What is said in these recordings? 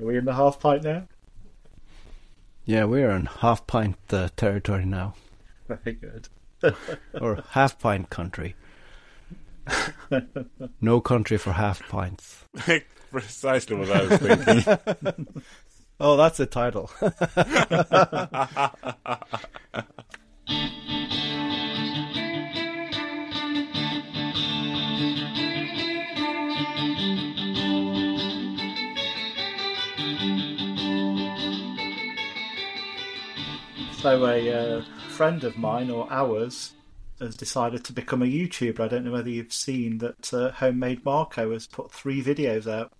Are we in the half pint now? Yeah, we're in half pint uh, territory now, Very good. or half pint country. no country for half pints. Precisely what I was thinking. Oh, that's the title. So a uh, friend of mine or ours has decided to become a YouTuber. I don't know whether you've seen that uh, Homemade Marco has put three videos out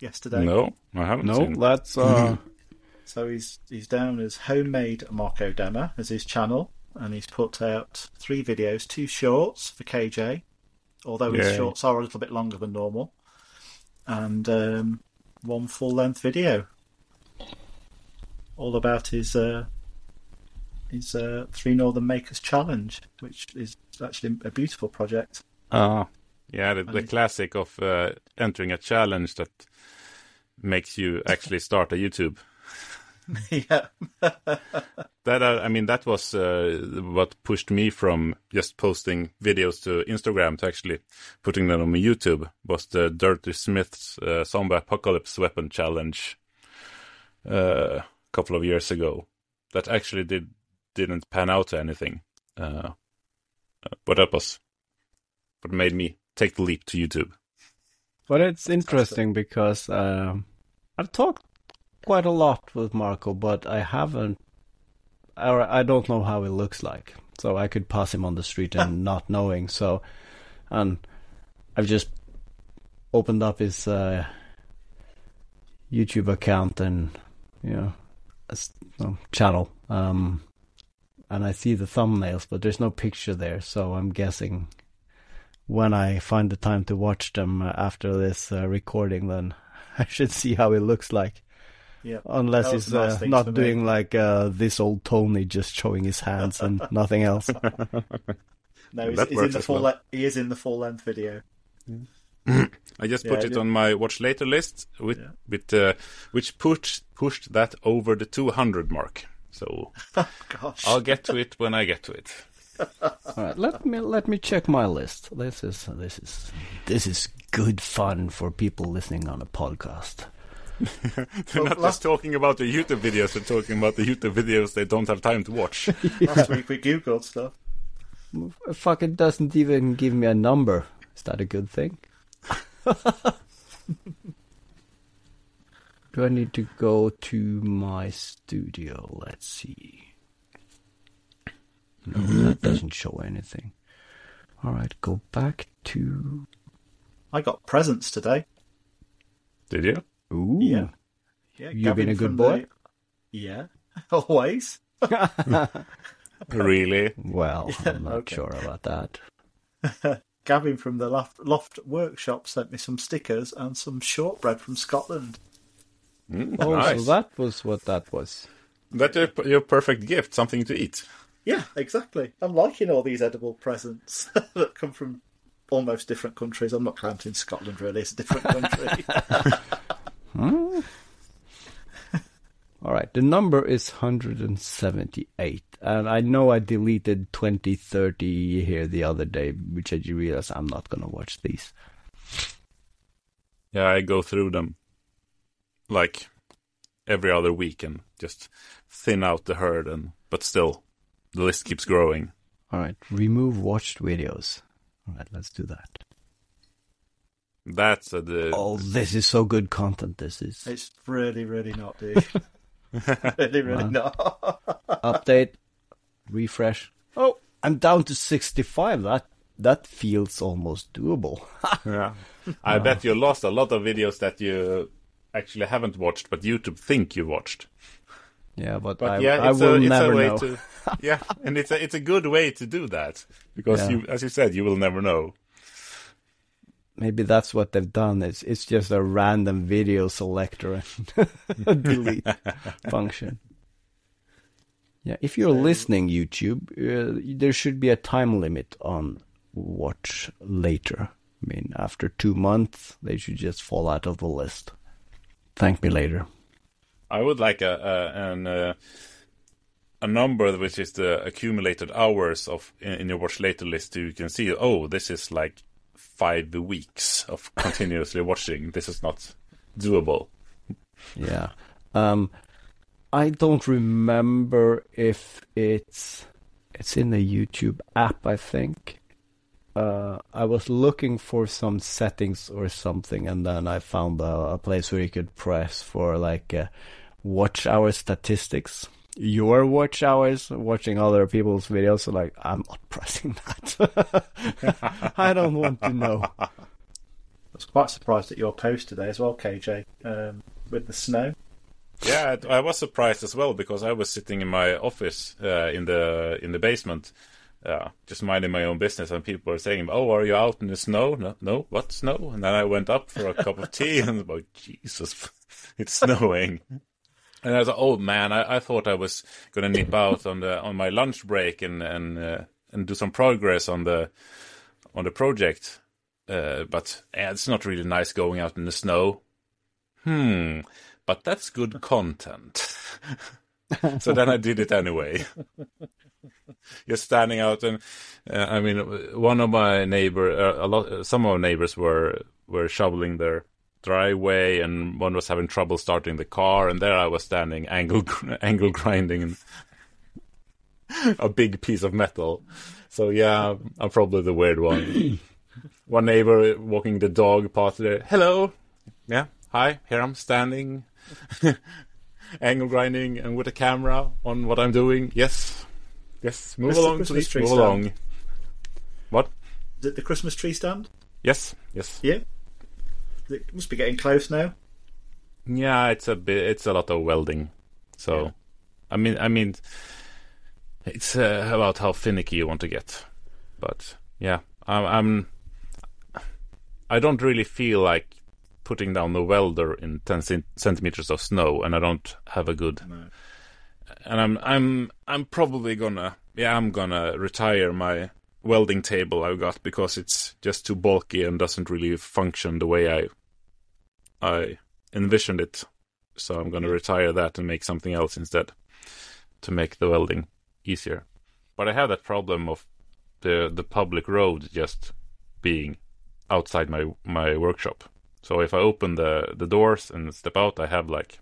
yesterday. no, I haven't no, seen. that's uh, So he's he's down as Homemade Marco Demmer as his channel, and he's put out three videos, two shorts for KJ, although his Yay. shorts are a little bit longer than normal, and um, one full length video, all about his uh, his uh, Three Northern Makers Challenge, which is actually a beautiful project. Ah, yeah, the, the classic of uh, entering a challenge that makes you actually start a YouTube. yeah, That uh, I mean, that was uh, what pushed me from just posting videos to Instagram to actually putting them on my YouTube. Was the Dirty Smiths uh, Zombie Apocalypse Weapon Challenge uh, a couple of years ago? That actually did didn't pan out to anything, uh, but that was what made me take the leap to YouTube. But it's interesting because um, I've talked quite a lot with Marco, but I haven't, or I don't know how he looks like. So I could pass him on the street and not knowing. So, and I've just opened up his uh, YouTube account and you know, um, channel, um, and I see the thumbnails, but there's no picture there. So I'm guessing when I find the time to watch them uh, after this uh, recording, then I should see how it looks like. yeah. Unless That was he's nice uh, not for me. doing like uh, this old Tony, just showing his hands and nothing else. No, he's, That he's in the full. well. le- he is in the full length video. I just put I it do. on my watch later list with Yeah. with uh, which pushed pushed that over the 200 mark. So oh, Gosh. I'll get to it when I get to it. All right, let me let me check my list. This is this is this is good fun for people listening on a podcast. They're not last- just talking about the YouTube videos, they're talking about the YouTube videos they don't have time to watch. Last week we googled stuff. Fuck, it doesn't even give me a number. Is that a good thing? Do I need to go to my studio? Let's see. No, that doesn't show anything. All right, go back to. I got presents today. Did you? Ooh. Yeah. Yeah, You been a good boy? the- Yeah, always. Really? Well, I'm not okay. sure about that. Gavin from the Loft, Loft Workshop sent me some stickers and some shortbread from Scotland. Mm, Oh, nice. so that was what that was. That's your, your perfect gift, something to eat. Yeah, exactly. I'm liking all these edible presents that come from almost different countries. I'm not counting Scotland really; it's a different country. All right, the number is 178, and I know I deleted 20, 30 here the other day, which I realized I'm not gonna watch these. Yeah, I go through them like every other week and just thin out the herd, and but still, the list keeps growing. All right, remove watched videos. All right, let's do that. That's uh, the Oh, this is so good content. This is it's really, really not, dude. really, really Wow. not. update, refresh. Oh, I'm down to 65. That that feels almost doable. Yeah. I bet you lost a lot of videos that you actually haven't watched, but YouTube think you watched. yeah, but, But I, yeah, I it's will a never know. to yeah, and it's a it's a good way to do that because Yeah. you, as you said, you will never know. Maybe that's what they've done. It's it's just a random video selector and delete function. Yeah, if you're listening, YouTube, uh, there should be a time limit on watch later. I mean, after two months, they should just fall out of the list. Thank me later. I would like a, a an uh, a number which is the accumulated hours of in, in your watch later list. You can see, oh, this is like five weeks of continuously watching. This is not doable. Yeah. Um, I don't remember if it's it's in the YouTube app. I think. Uh, I was looking for some settings or something, and then I found a, a place where you could press for like uh, watch hour statistics. Your watch hours, watching other people's videos. So like, I'm not pressing that. I don't want to know. I was quite surprised at your post today as well, KJ, um, with the snow. Yeah, I was surprised as well because I was sitting in my office uh, in the in the basement, uh, just minding my own business, and people were saying, "Oh, are you out in the snow?" No, no, what snow? And then I went up for a cup of tea, and about Jesus, it's snowing. And I was like, "Oh man, I, I thought I was gonna nip out on the on my lunch break and and uh, and do some progress on the on the project." Uh, but yeah, it's not really nice going out in the snow. Hmm but that's good content. so then I did it anyway. Just standing out, and uh, I mean, one of my neighbor, uh, a lot, some of our neighbors were were shoveling their driveway, and one was having trouble starting the car, and there I was standing, angle angle grinding and a big piece of metal. So yeah, I'm probably the weird one. one neighbor walking the dog past there. Hello, yeah, hi. Here I'm standing angle grinding and with a camera on what I'm doing. Yes, yes. Move Where's along, Christmas please. Move stand? along. What? Is it the Christmas tree stand? Yes, yes. Yeah. It must be getting close now. Yeah, it's a bit. It's a lot of welding. So, Yeah. I mean, I mean, it's uh, about how finicky you want to get. But yeah, I'm, I'm. I don't really feel like putting down the welder in 10 centimeters of snow, and I don't have a good. No. And I'm I'm I'm probably gonna yeah I'm gonna retire my welding table I've got because it's just too bulky and doesn't really function the way I I envisioned it. So I'm gonna retire that and make something else instead to make the welding easier. But I have that problem of the the public road just being outside my my workshop. So if I open the the doors and step out, I have like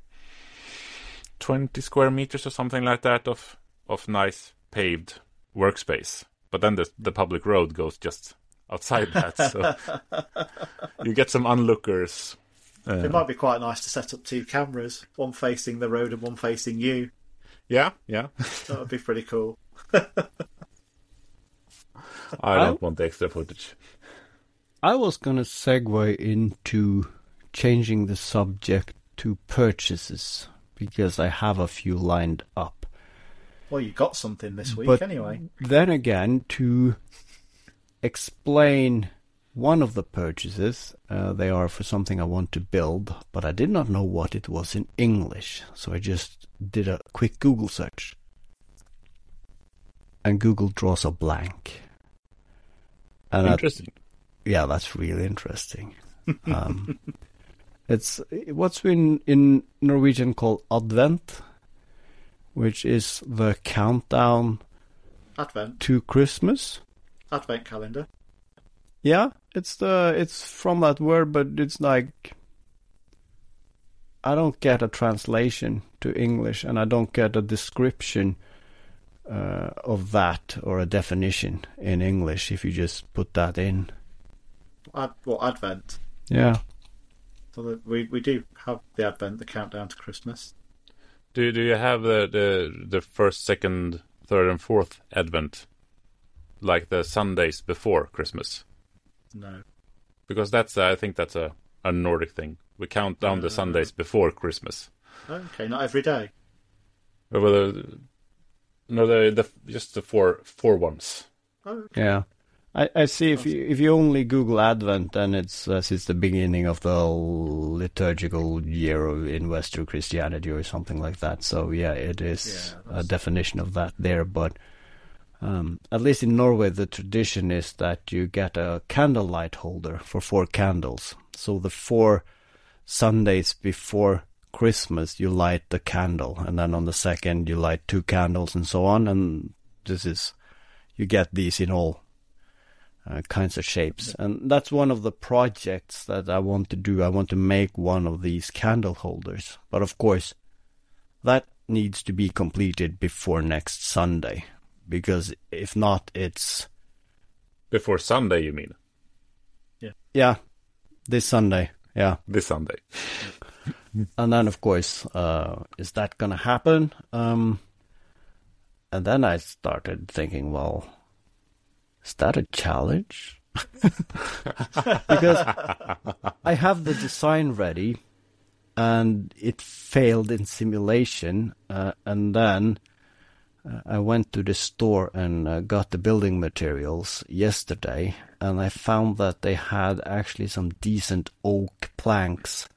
20 square meters or something like that of of nice paved workspace. But then the the public road goes just outside that, so you get some onlookers. Uh, It might be quite nice to set up two cameras, one facing the road and one facing you. yeah, yeah. That would be pretty cool. I don't want the extra footage. I was gonna segue into changing the subject to purchases because I have a few lined up. Well, you got something this week But- anyway. Then again, to explain one of the purchases, uh, they are for something I want to build, but I did not know what it was in English, so I just did a quick Google search. And Google draws a blank. And I Interesting. yeah, that's really interesting. Um, it's what's been in Norwegian called Advent, which is the countdown Advent. to Christmas. Advent calendar. Yeah, it's the it's from that word, but it's like I don't get a translation to English, and I don't get a description uh, of that or a definition in English if you just put that in. Ad, well, Advent. Yeah. So that we we do have the Advent, the countdown to Christmas. Do do you have the the the first, second, third, and fourth Advent, like the Sundays before Christmas? No. Because that's uh, I think that's a a Nordic thing. We count down the Uh. Sundays before Christmas. Okay, not every day. Or the, no, the, the just the four four ones. Oh, okay. Yeah. I, I see if you if you only Google Advent then it's uh, since the beginning of the liturgical year of- in Western Christianity or something like that. So yeah, it is Yeah, a definition of that there. But um, at least in Norway, the tradition is that you get a candlelight holder for four candles. So the four Sundays before Christmas, you light the candle, and then on the second, you light two candles, and so on. And this is, you get these in all uh, kinds of shapes. And that's one of the projects that I want to do. I want to make one of these candle holders. But of course, that needs to be completed before next Sunday. Because if not, it's. Before Sunday, you mean? Yeah. Yeah. This Sunday. Yeah. This Sunday. and then, of course, uh, is that going to happen? Um, and then I started thinking, well, is that a challenge? because I have the design ready and it failed in simulation. Uh, and then uh, I went to the store and uh, got the building materials yesterday, and I found that they had actually some decent oak planks,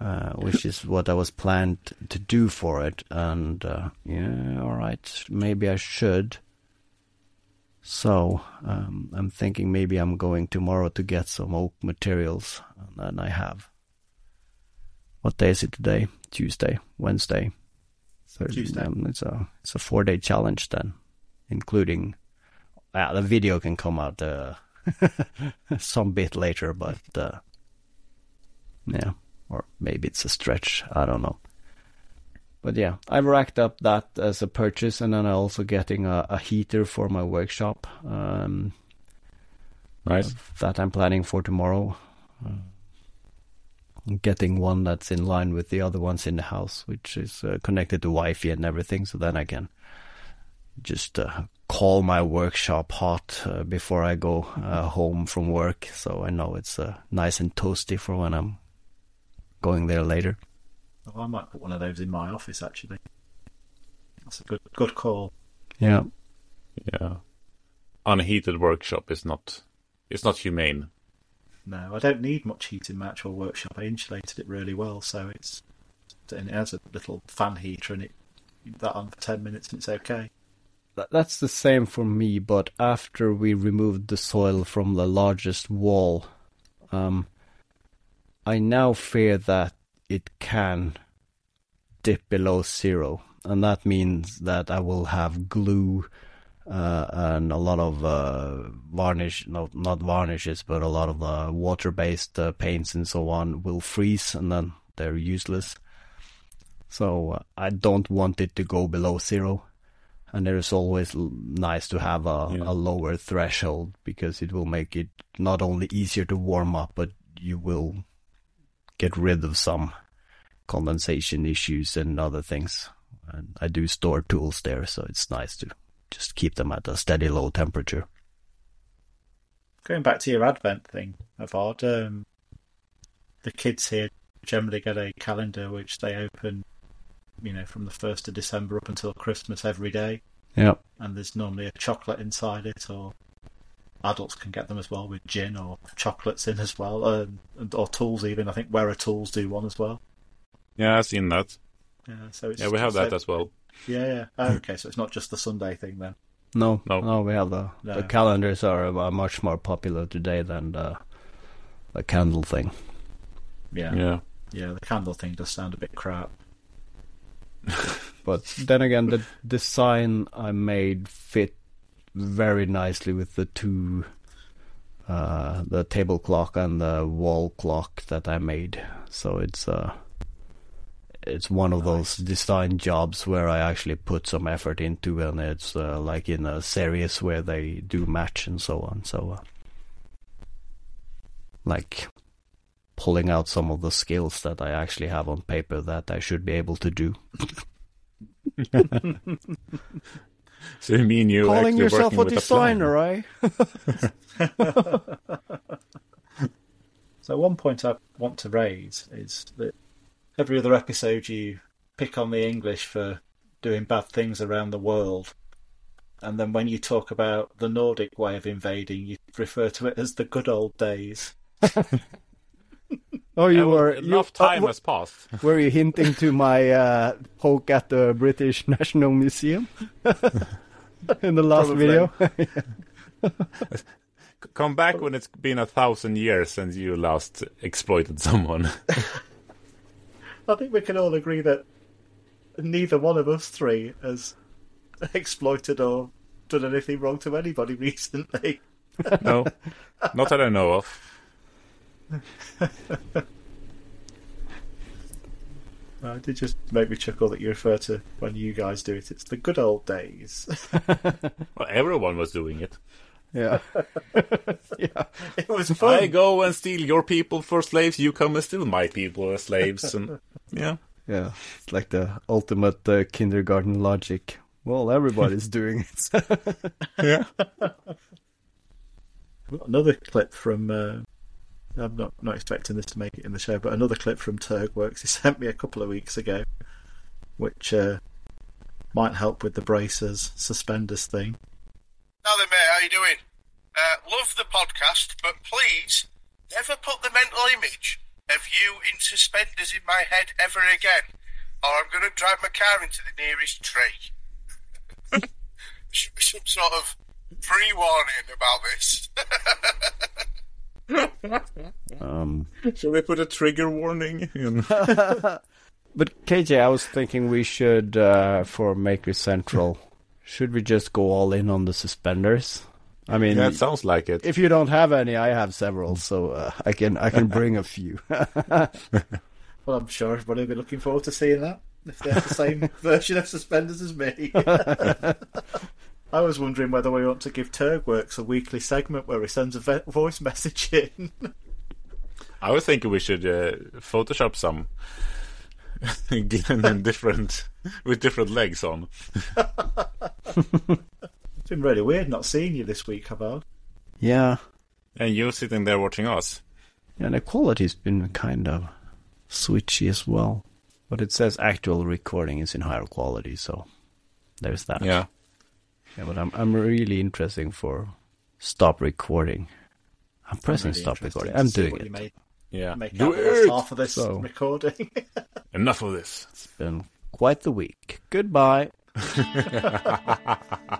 uh, which is what I was planned to do for it. And uh, yeah, all right, maybe I should. So um, I'm thinking maybe I'm going tomorrow to get some oak materials, and then I have. What day is it today? Tuesday, Wednesday, Thursday. Tuesday. Um, it's a it's a four day challenge then, including. Yeah, the video can come out uh, some bit later, but uh, yeah, or maybe it's a stretch. I don't know. But yeah, I've racked up that as a purchase, and then I'm also getting a, a heater for my workshop. Um, Nice. that I'm planning for tomorrow. Uh, getting one that's in line with the other ones in the house, which is uh, connected to Wi-Fi and everything, so then I can just uh, call my workshop hot uh, before I go uh, home from work, so I know it's uh, nice and toasty for when I'm going there later. Oh, I might put one of those in my office actually. That's a good good call. Yeah, Yeah. Unheated workshop is not. It's not humane. No, I don't need much heat in my actual workshop. I insulated it really well, so it's and it has a little fan heater and it that on for ten minutes and it's okay. Th- that's the same for me, but after we removed the soil from the largest wall, um, I now fear that it can dip below zero, and that means that I will have glue uh, and a lot of uh, varnish, no, not varnishes, but a lot of uh, water-based uh, paints and so on will freeze, and then they're useless. So uh, I don't want it to go below zero and it is always nice to have a, Yeah. a lower threshold because it will make it not only easier to warm up, but you will get rid of some condensation issues and other things. And I do store tools there, so it's nice to just keep them at a steady low temperature. Going back to your advent thing, Haavard, um, the kids here generally get a calendar which they open, you know, from the first of December up until Christmas every day, Yeah. and there's normally a chocolate inside it, or adults can get them as well with gin or chocolates in as well, um, and, or tools even. I think Wera Tools do one as well. Yeah, I've seen that. Yeah, so it's Yeah, we have that so- as well. Yeah, yeah. Oh, okay, so it's not just the Sunday thing then. No, No. no, we have the No. the calendars are uh, much more popular today than the the candle thing. Yeah, Yeah. yeah. The candle thing does sound a bit crap. But then again, the design I made fit very nicely with the two, uh, the table clock and the wall clock that I made. So it's uh, it's one of those design jobs where I actually put some effort into, and it's uh, like in a series where they do match and so on. So, uh, like pulling out some of the skills that I actually have on paper that I should be able to do. So you mean you calling yourself a working with plan? designer, eh? So one point I want to raise is that every other episode you pick on the English for doing bad things around the world, and then when you talk about the Nordic way of invading, you refer to it as the good old days. Oh, you well, were enough you, uh, time w- has passed. were you hinting to my uh, poke at the British National Museum in the last Probably. video? Come back when it's been a thousand years since you last exploited someone. I think we can all agree that neither one of us three has exploited or done anything wrong to anybody recently. No, not that I know of. Uh, it did just make me chuckle that you refer to when you guys do it. It's the good old days. Well, everyone was doing it. Yeah. yeah. it was fun. I go and steal your people for slaves. You come and steal my people as slaves, and yeah, Yeah. It's like the ultimate uh, kindergarten logic. Well, everybody's doing it. yeah. Another clip from. Uh, I'm not not expecting this to make it in the show, but another clip from Turgworks he sent me a couple of weeks ago, which uh, might help with the braces suspenders thing. Now then, mate, how you doing? Uh, love the podcast, but please never put the mental image of you in suspenders in my head ever again, or I'm going to drive my car into the nearest tree. there Should be some sort of pre-warning about this. um, Shall we put a trigger warning? In? but KJ, I was thinking we should, uh, for Maker Central, should we just go all in on the suspenders? I mean, yeah, sounds like it. if you don't have any, I have several, so uh, I can I can bring a few. Well, I'm sure everybody will be looking forward to seeing that if they have the same version of suspenders as me. I was wondering whether we want to give Turgworks a weekly segment where he sends a ve- voice message in. I was thinking we should uh, Photoshop some Glenn different with different legs on. It's been really weird not seeing you this week, Haavard. yeah, And you're sitting there watching us. and the quality's been kind of switchy as well. But it says actual recording is in higher quality, so there's that. Yeah. Yeah, but I'm I'm really interested for stop recording. I'm pressing Really stop recording. I'm doing it. You made, Yeah. make Do out of this it! half of this So- recording. Enough of this. It's been quite the week. Goodbye.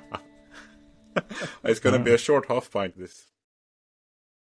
It's gonna be a short half pint. This.